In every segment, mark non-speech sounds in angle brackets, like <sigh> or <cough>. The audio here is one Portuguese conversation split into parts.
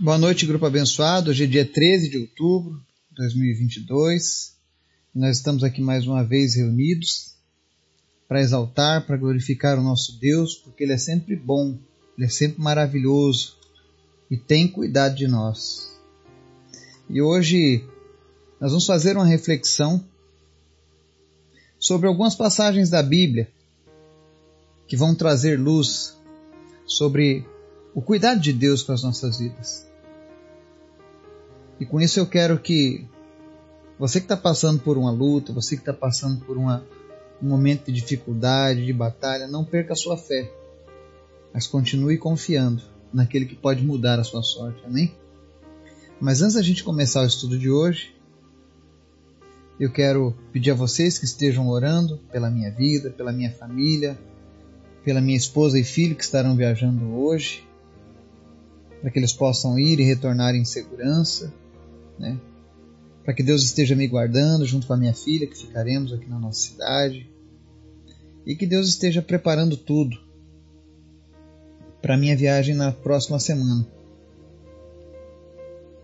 Boa noite, grupo abençoado. Hoje é dia 13 de outubro de 2022. Nós estamos aqui mais uma vez reunidos para exaltar, para glorificar o nosso Deus, porque Ele é sempre bom, Ele é sempre maravilhoso e tem cuidado de nós. E hoje nós vamos fazer uma reflexão sobre algumas passagens da Bíblia que vão trazer luz sobre o cuidado de Deus com as nossas vidas. E com isso eu quero que você que está passando por uma luta, você que está passando por uma, um momento de dificuldade, de batalha, não perca a sua fé, mas continue confiando naquele que pode mudar a sua sorte. Amém? Mas antes da gente começar o estudo de hoje, eu quero pedir a vocês que estejam orando pela minha vida, pela minha família, pela minha esposa e filho que estarão viajando hoje, para que eles possam ir e retornar em segurança né? Para que Deus esteja me guardando junto com a minha filha, que ficaremos aqui na nossa cidade. E que Deus esteja preparando tudo para minha viagem na próxima semana.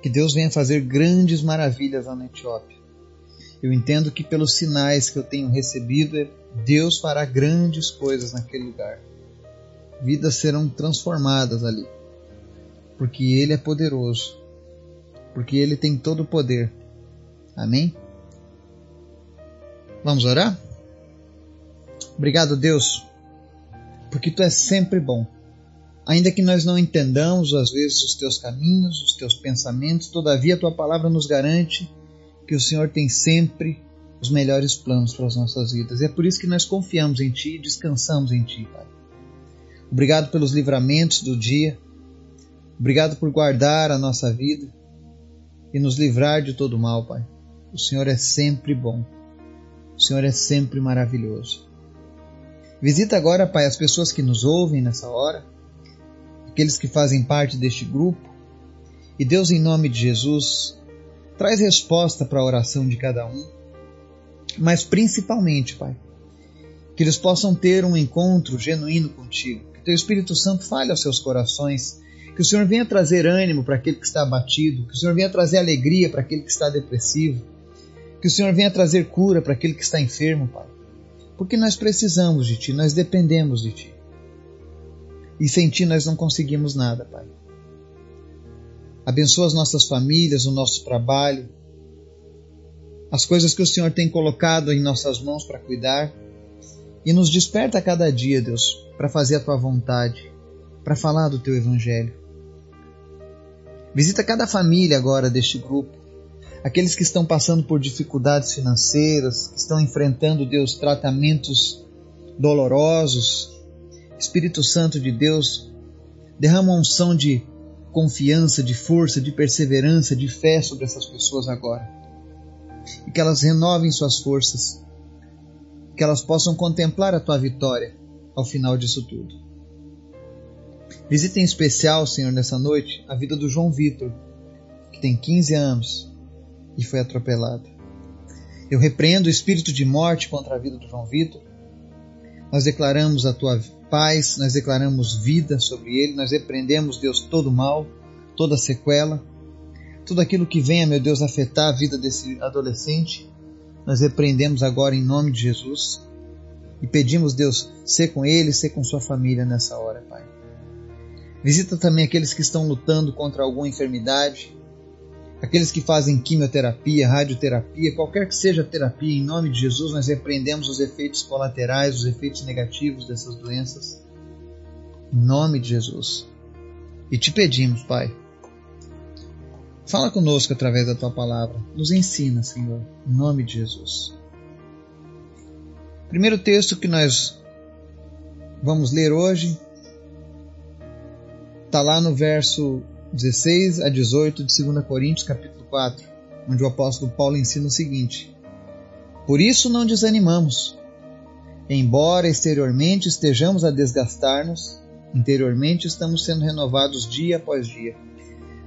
Que Deus venha fazer grandes maravilhas lá na Etiópia. Eu entendo que pelos sinais que eu tenho recebido, Deus fará grandes coisas naquele lugar. Vidas serão transformadas ali, porque Ele é poderoso porque Ele tem todo o poder. Amém? Vamos orar? Obrigado, Deus, porque Tu és sempre bom. Ainda que nós não entendamos, às vezes, os Teus caminhos, os Teus pensamentos, todavia a Tua palavra nos garante que o Senhor tem sempre os melhores planos para as nossas vidas. E é por isso que nós confiamos em Ti e descansamos em Ti, Pai. Obrigado pelos livramentos do dia. Obrigado por guardar a nossa vida e nos livrar de todo mal, Pai. O Senhor é sempre bom. O Senhor é sempre maravilhoso. Visita agora, Pai, as pessoas que nos ouvem nessa hora, aqueles que fazem parte deste grupo. E Deus, em nome de Jesus, traz resposta para a oração de cada um, mas principalmente, Pai, que eles possam ter um encontro genuíno contigo, que Teu Espírito Santo fale aos seus corações que o Senhor venha trazer ânimo para aquele que está abatido, que o Senhor venha trazer alegria para aquele que está depressivo, que o Senhor venha trazer cura para aquele que está enfermo, Pai. Porque nós precisamos de Ti, nós dependemos de Ti. E sem Ti nós não conseguimos nada, Pai. Abençoa as nossas famílias, o nosso trabalho, as coisas que o Senhor tem colocado em nossas mãos para cuidar. E nos desperta a cada dia, Deus, para fazer a Tua vontade, para falar do Teu Evangelho. Visita cada família agora deste grupo. Aqueles que estão passando por dificuldades financeiras, que estão enfrentando, Deus, tratamentos dolorosos. Espírito Santo de Deus, derrama unção de confiança, de força, de perseverança, de fé sobre essas pessoas agora. E que elas renovem suas forças. Que elas possam contemplar a tua vitória ao final disso tudo. Visita em especial, Senhor, nessa noite, a vida do João Vitor, que tem 15 anos e foi atropelado. Eu repreendo o espírito de morte contra a vida do João Vitor. Nós declaramos a tua paz, nós declaramos vida sobre ele, nós repreendemos, Deus, todo mal, toda sequela, tudo aquilo que venha, meu Deus, afetar a vida desse adolescente. Nós repreendemos agora em nome de Jesus e pedimos, Deus, ser com ele, ser com sua família nessa hora, Pai. Visita também aqueles que estão lutando contra alguma enfermidade, aqueles que fazem quimioterapia, radioterapia, qualquer que seja a terapia, em nome de Jesus, nós repreendemos os efeitos colaterais, os efeitos negativos dessas doenças. Em nome de Jesus. E te pedimos, Pai, fala conosco através da tua palavra, nos ensina, Senhor, em nome de Jesus. Primeiro texto que nós vamos ler hoje está lá no verso 16 a 18 de 2 Coríntios, capítulo 4, onde o apóstolo Paulo ensina o seguinte: Por isso não desanimamos. Embora exteriormente estejamos a desgastar-nos, interiormente estamos sendo renovados dia após dia.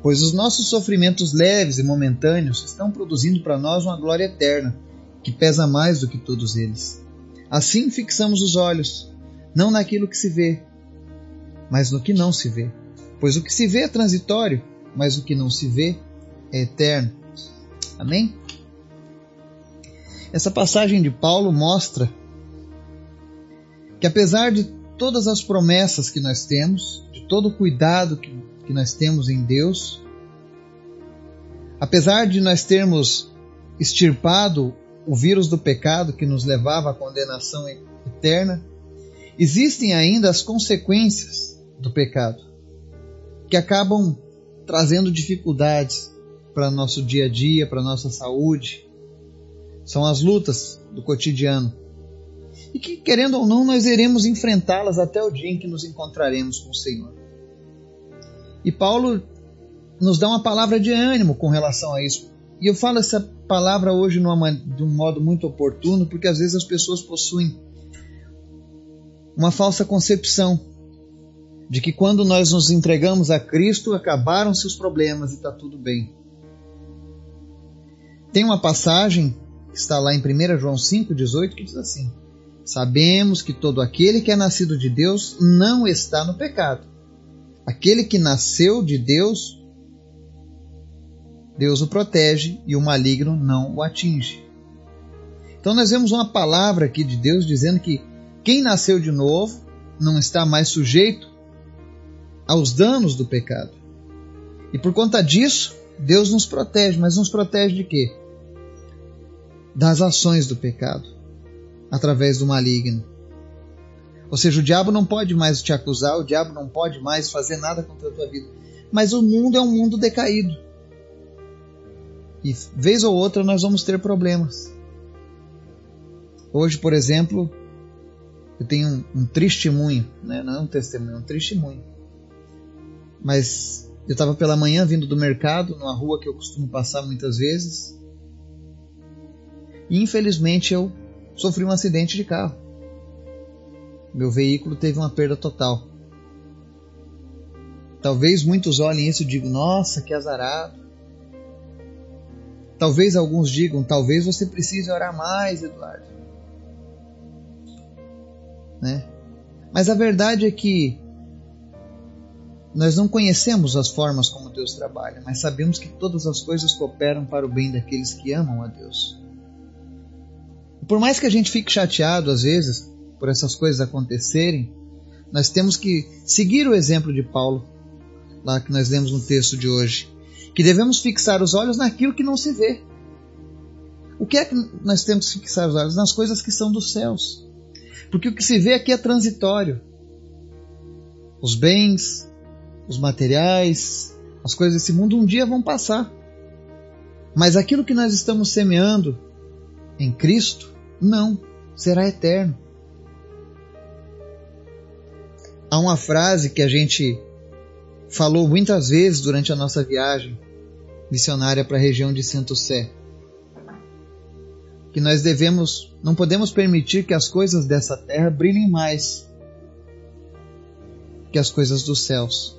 Pois os nossos sofrimentos leves e momentâneos estão produzindo para nós uma glória eterna, que pesa mais do que todos eles. Assim fixamos os olhos, não naquilo que se vê, mas no que não se vê Pois o que se vê é transitório, mas o que não se vê é eterno. Amém? Essa passagem de Paulo mostra que, apesar de todas as promessas que nós temos, de todo o cuidado que, que nós temos em Deus, apesar de nós termos extirpado o vírus do pecado que nos levava à condenação eterna, existem ainda as consequências do pecado, que acabam trazendo dificuldades para nosso dia a dia, para nossa saúde. São as lutas do cotidiano. E que, querendo ou não, nós iremos enfrentá-las até o dia em que nos encontraremos com o Senhor. E Paulo nos dá uma palavra de ânimo com relação a isso. E eu falo essa palavra hoje numa, de um modo muito oportuno, porque às vezes as pessoas possuem uma falsa concepção de que quando nós nos entregamos a Cristo, acabaram-se os problemas e está tudo bem. Tem uma passagem que está lá em 1 João 5,18 que diz assim: Sabemos que todo aquele que é nascido de Deus não está no pecado. Aquele que nasceu de Deus, Deus o protege e o maligno não o atinge. Então nós vemos uma palavra aqui de Deus dizendo que quem nasceu de novo não está mais sujeito aos danos do pecado. E por conta disso, Deus nos protege, mas nos protege de quê? Das ações do pecado, através do maligno. Ou seja, o diabo não pode mais te acusar, o diabo não pode mais fazer nada contra a tua vida. Mas o mundo é um mundo decaído. E vez ou outra nós vamos ter problemas. Hoje, por exemplo, eu tenho um, um testemunho, né? não é um testemunho, é um testemunho mas eu estava pela manhã vindo do mercado, numa rua que eu costumo passar muitas vezes. E infelizmente eu sofri um acidente de carro. Meu veículo teve uma perda total. Talvez muitos olhem isso e digam: Nossa, que azarado. Talvez alguns digam: Talvez você precise orar mais, Eduardo. Né? Mas a verdade é que nós não conhecemos as formas como Deus trabalha, mas sabemos que todas as coisas cooperam para o bem daqueles que amam a Deus. Por mais que a gente fique chateado às vezes por essas coisas acontecerem, nós temos que seguir o exemplo de Paulo, lá que nós lemos no texto de hoje, que devemos fixar os olhos naquilo que não se vê. O que é que nós temos que fixar os olhos? Nas coisas que são dos céus. Porque o que se vê aqui é transitório. Os bens, os materiais, as coisas desse mundo um dia vão passar. Mas aquilo que nós estamos semeando em Cristo, não, será eterno. Há uma frase que a gente falou muitas vezes durante a nossa viagem missionária para a região de Santo Sé. Que nós devemos, não podemos permitir que as coisas dessa terra brilhem mais que as coisas dos céus.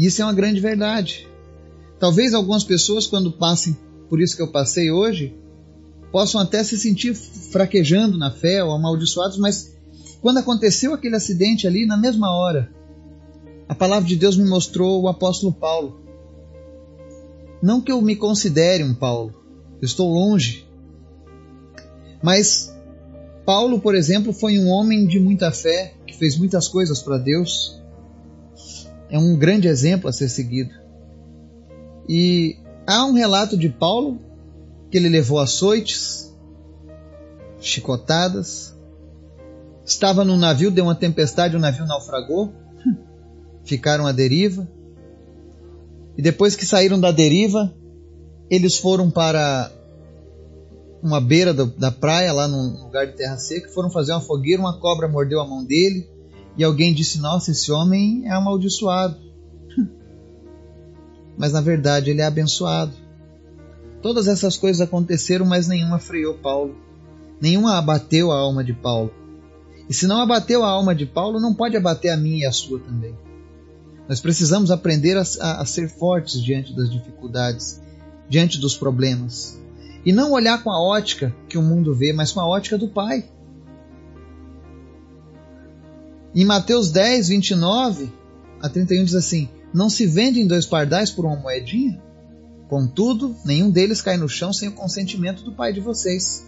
Isso é uma grande verdade. Talvez algumas pessoas, quando passem por isso que eu passei hoje, possam até se sentir fraquejando na fé ou amaldiçoados, mas quando aconteceu aquele acidente ali, na mesma hora, a palavra de Deus me mostrou o apóstolo Paulo. Não que eu me considere um Paulo, eu estou longe. Mas Paulo, por exemplo, foi um homem de muita fé, que fez muitas coisas para Deus é um grande exemplo a ser seguido. E há um relato de Paulo que ele levou açoites, chicotadas, estava num navio, deu uma tempestade, o navio naufragou, ficaram à deriva. E depois que saíram da deriva, eles foram para uma beira da praia, lá num lugar de terra seca, foram fazer uma fogueira, uma cobra mordeu a mão dele, e alguém disse: Nossa, esse homem é amaldiçoado. <laughs> Mas na verdade ele é abençoado. Todas essas coisas aconteceram, mas nenhuma freou Paulo. Nenhuma abateu a alma de Paulo. E se não abateu a alma de Paulo, não pode abater a minha e a sua também. Nós precisamos aprender a, a, a ser fortes diante das dificuldades, diante dos problemas. E não olhar com a ótica que o mundo vê, mas com a ótica do Pai. Em Mateus 10, 29 a 31 diz assim: não se vendem dois pardais por uma moedinha? Contudo, nenhum deles cai no chão sem o consentimento do Pai de vocês.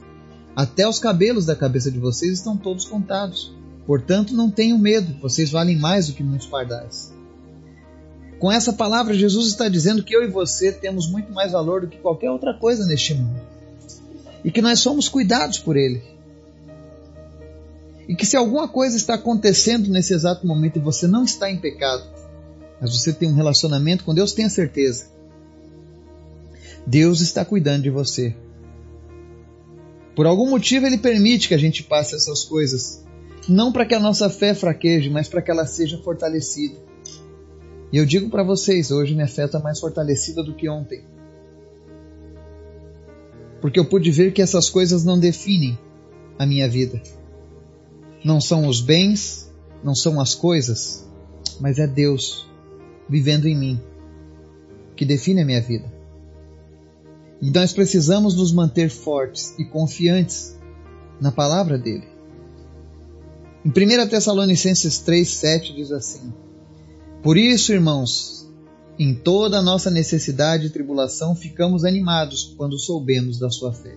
Até os cabelos da cabeça de vocês estão todos contados. Portanto, não tenham medo, vocês valem mais do que muitos pardais. Com essa palavra, Jesus está dizendo que eu e você temos muito mais valor do que qualquer outra coisa neste mundo. E que nós somos cuidados por Ele. E que se alguma coisa está acontecendo nesse exato momento e você não está em pecado, mas você tem um relacionamento com Deus, tenha certeza. Deus está cuidando de você. Por algum motivo ele permite que a gente passe essas coisas, não para que a nossa fé fraqueje, mas para que ela seja fortalecida. E eu digo para vocês, hoje minha fé está mais fortalecida do que ontem. Porque eu pude ver que essas coisas não definem a minha vida. Não são os bens, não são as coisas, mas é Deus vivendo em mim, que define a minha vida. E nós precisamos nos manter fortes e confiantes na palavra dele. Em 1 Tessalonicenses 3, 7 diz assim: Por isso, irmãos, em toda a nossa necessidade e tribulação, ficamos animados quando soubemos da sua fé.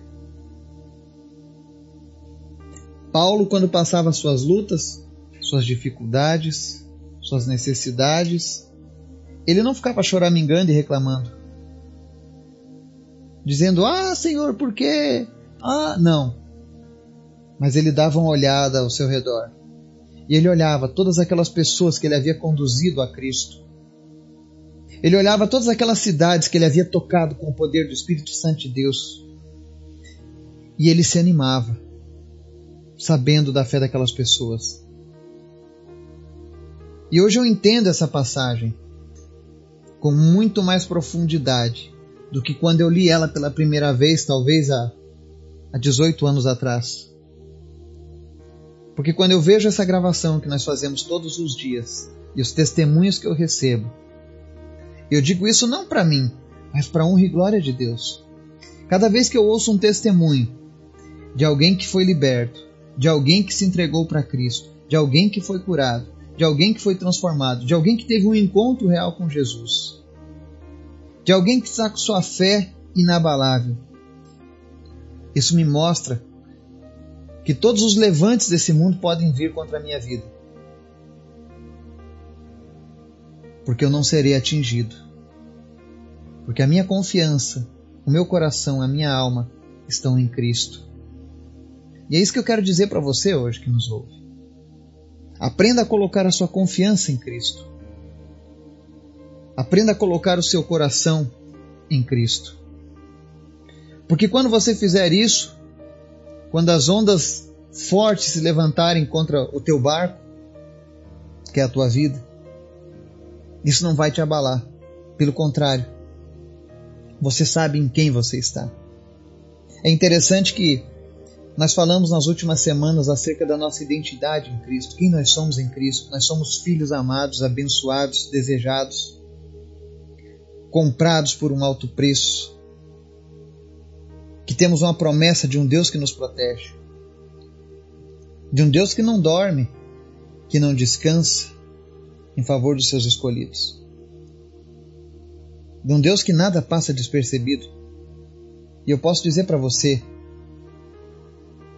Paulo, quando passava suas lutas, suas dificuldades, suas necessidades, ele não ficava choramingando e reclamando. Dizendo, ah, Senhor, por quê? Ah, não. Mas ele dava uma olhada ao seu redor. E ele olhava todas aquelas pessoas que ele havia conduzido a Cristo. Ele olhava todas aquelas cidades que ele havia tocado com o poder do Espírito Santo de Deus. E ele se animava, sabendo da fé daquelas pessoas. E hoje eu entendo essa passagem com muito mais profundidade do que quando eu li ela pela primeira vez, talvez há, há 18 anos atrás. Porque quando eu vejo essa gravação que nós fazemos todos os dias e os testemunhos que eu recebo, eu digo isso não para mim, mas para honra e glória de Deus. Cada vez que eu ouço um testemunho de alguém que foi liberto, de alguém que se entregou para Cristo, de alguém que foi curado, de alguém que foi transformado, de alguém que teve um encontro real com Jesus, de alguém que está com sua fé inabalável. Isso me mostra que todos os levantes desse mundo podem vir contra a minha vida, porque eu não serei atingido, porque a minha confiança, o meu coração, a minha alma estão em Cristo. E é isso que eu quero dizer para você hoje que nos ouve. Aprenda a colocar a sua confiança em Cristo. Aprenda a colocar o seu coração em Cristo. Porque quando você fizer isso, quando as ondas fortes se levantarem contra o teu barco, que é a tua vida, isso não vai te abalar. Pelo contrário, você sabe em quem você está. É interessante que nós falamos nas últimas semanas acerca da nossa identidade em Cristo, quem nós somos em Cristo. Nós somos filhos amados, abençoados, desejados, comprados por um alto preço, que temos uma promessa de um Deus que nos protege, de um Deus que não dorme, que não descansa em favor dos seus escolhidos, de um Deus que nada passa despercebido. E eu posso dizer para você,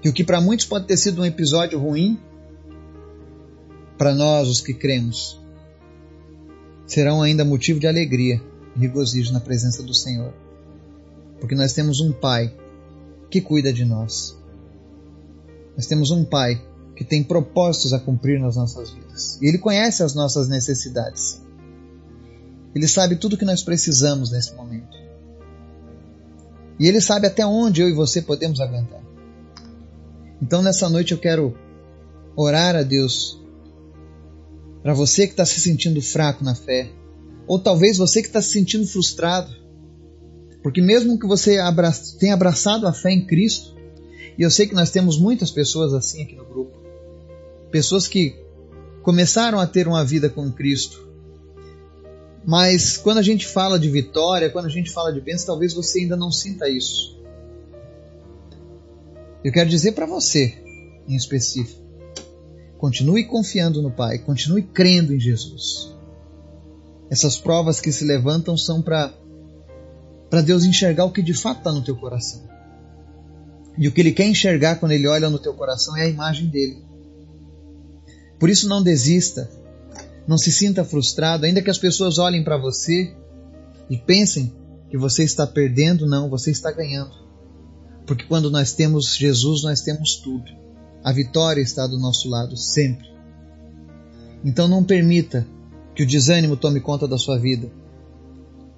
que o que para muitos pode ter sido um episódio ruim, para nós, os que cremos, serão ainda motivo de alegria e regozijo na presença do Senhor. Porque nós temos um Pai que cuida de nós. Nós temos um Pai que tem propósitos a cumprir nas nossas vidas. E Ele conhece as nossas necessidades. Ele sabe tudo o que nós precisamos nesse momento. E Ele sabe até onde eu e você podemos aguentar. Então nessa noite eu quero orar a Deus para você que está se sentindo fraco na fé, ou talvez você que está se sentindo frustrado, porque mesmo que você tenha abraçado a fé em Cristo, e eu sei que nós temos muitas pessoas assim aqui no grupo, pessoas que começaram a ter uma vida com Cristo, mas quando a gente fala de vitória, quando a gente fala de bênção, talvez você ainda não sinta isso. Eu quero dizer para você, em específico, continue confiando no Pai, continue crendo em Jesus. Essas provas que se levantam são para para Deus enxergar o que de fato está no teu coração. E o que Ele quer enxergar quando Ele olha no teu coração é a imagem dele. Por isso não desista, não se sinta frustrado, ainda que as pessoas olhem para você e pensem que você está perdendo, não, você está ganhando. Porque quando nós temos Jesus, nós temos tudo. A vitória está do nosso lado sempre. Então não permita que o desânimo tome conta da sua vida.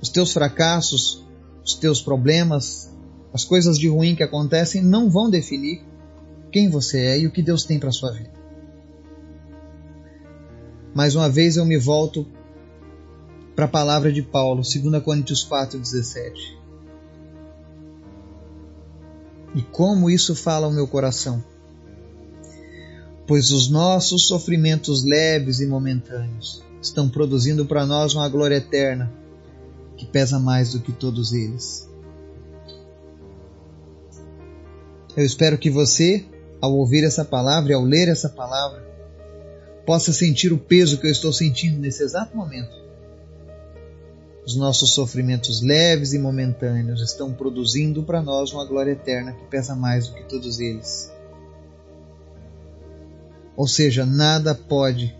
Os teus fracassos, os teus problemas, as coisas de ruim que acontecem não vão definir quem você é e o que Deus tem para sua vida. Mais uma vez eu me volto para a palavra de Paulo, 2 Coríntios 4:17. E como isso fala ao meu coração? Pois os nossos sofrimentos leves e momentâneos estão produzindo para nós uma glória eterna que pesa mais do que todos eles. Eu espero que você, ao ouvir essa palavra e ao ler essa palavra, possa sentir o peso que eu estou sentindo nesse exato momento. Os nossos sofrimentos leves e momentâneos estão produzindo para nós uma glória eterna que pesa mais do que todos eles. Ou seja, nada pode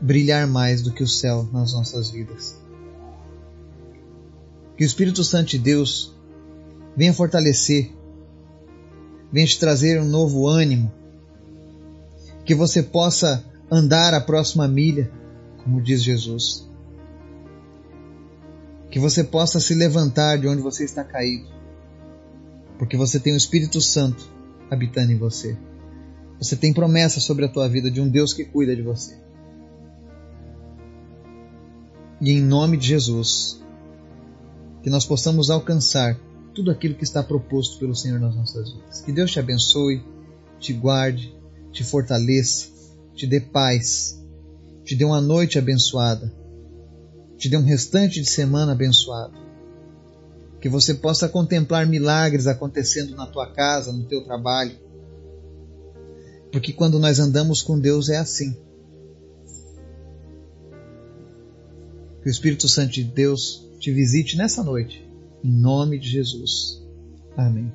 brilhar mais do que o céu nas nossas vidas. Que o Espírito Santo de Deus venha fortalecer, venha te trazer um novo ânimo, que você possa andar a próxima milha, como diz Jesus. Que você possa se levantar de onde você está caído, porque você tem o Espírito Santo habitando em você. Você tem promessa sobre a tua vida de um Deus que cuida de você. E em nome de Jesus, que nós possamos alcançar tudo aquilo que está proposto pelo Senhor nas nossas vidas. Que Deus te abençoe, te guarde, te fortaleça, te dê paz, te dê uma noite abençoada, te dê um restante de semana abençoado. Que você possa contemplar milagres acontecendo na tua casa, no teu trabalho. Porque quando nós andamos com Deus é assim. Que o Espírito Santo de Deus te visite nessa noite. Em nome de Jesus. Amém.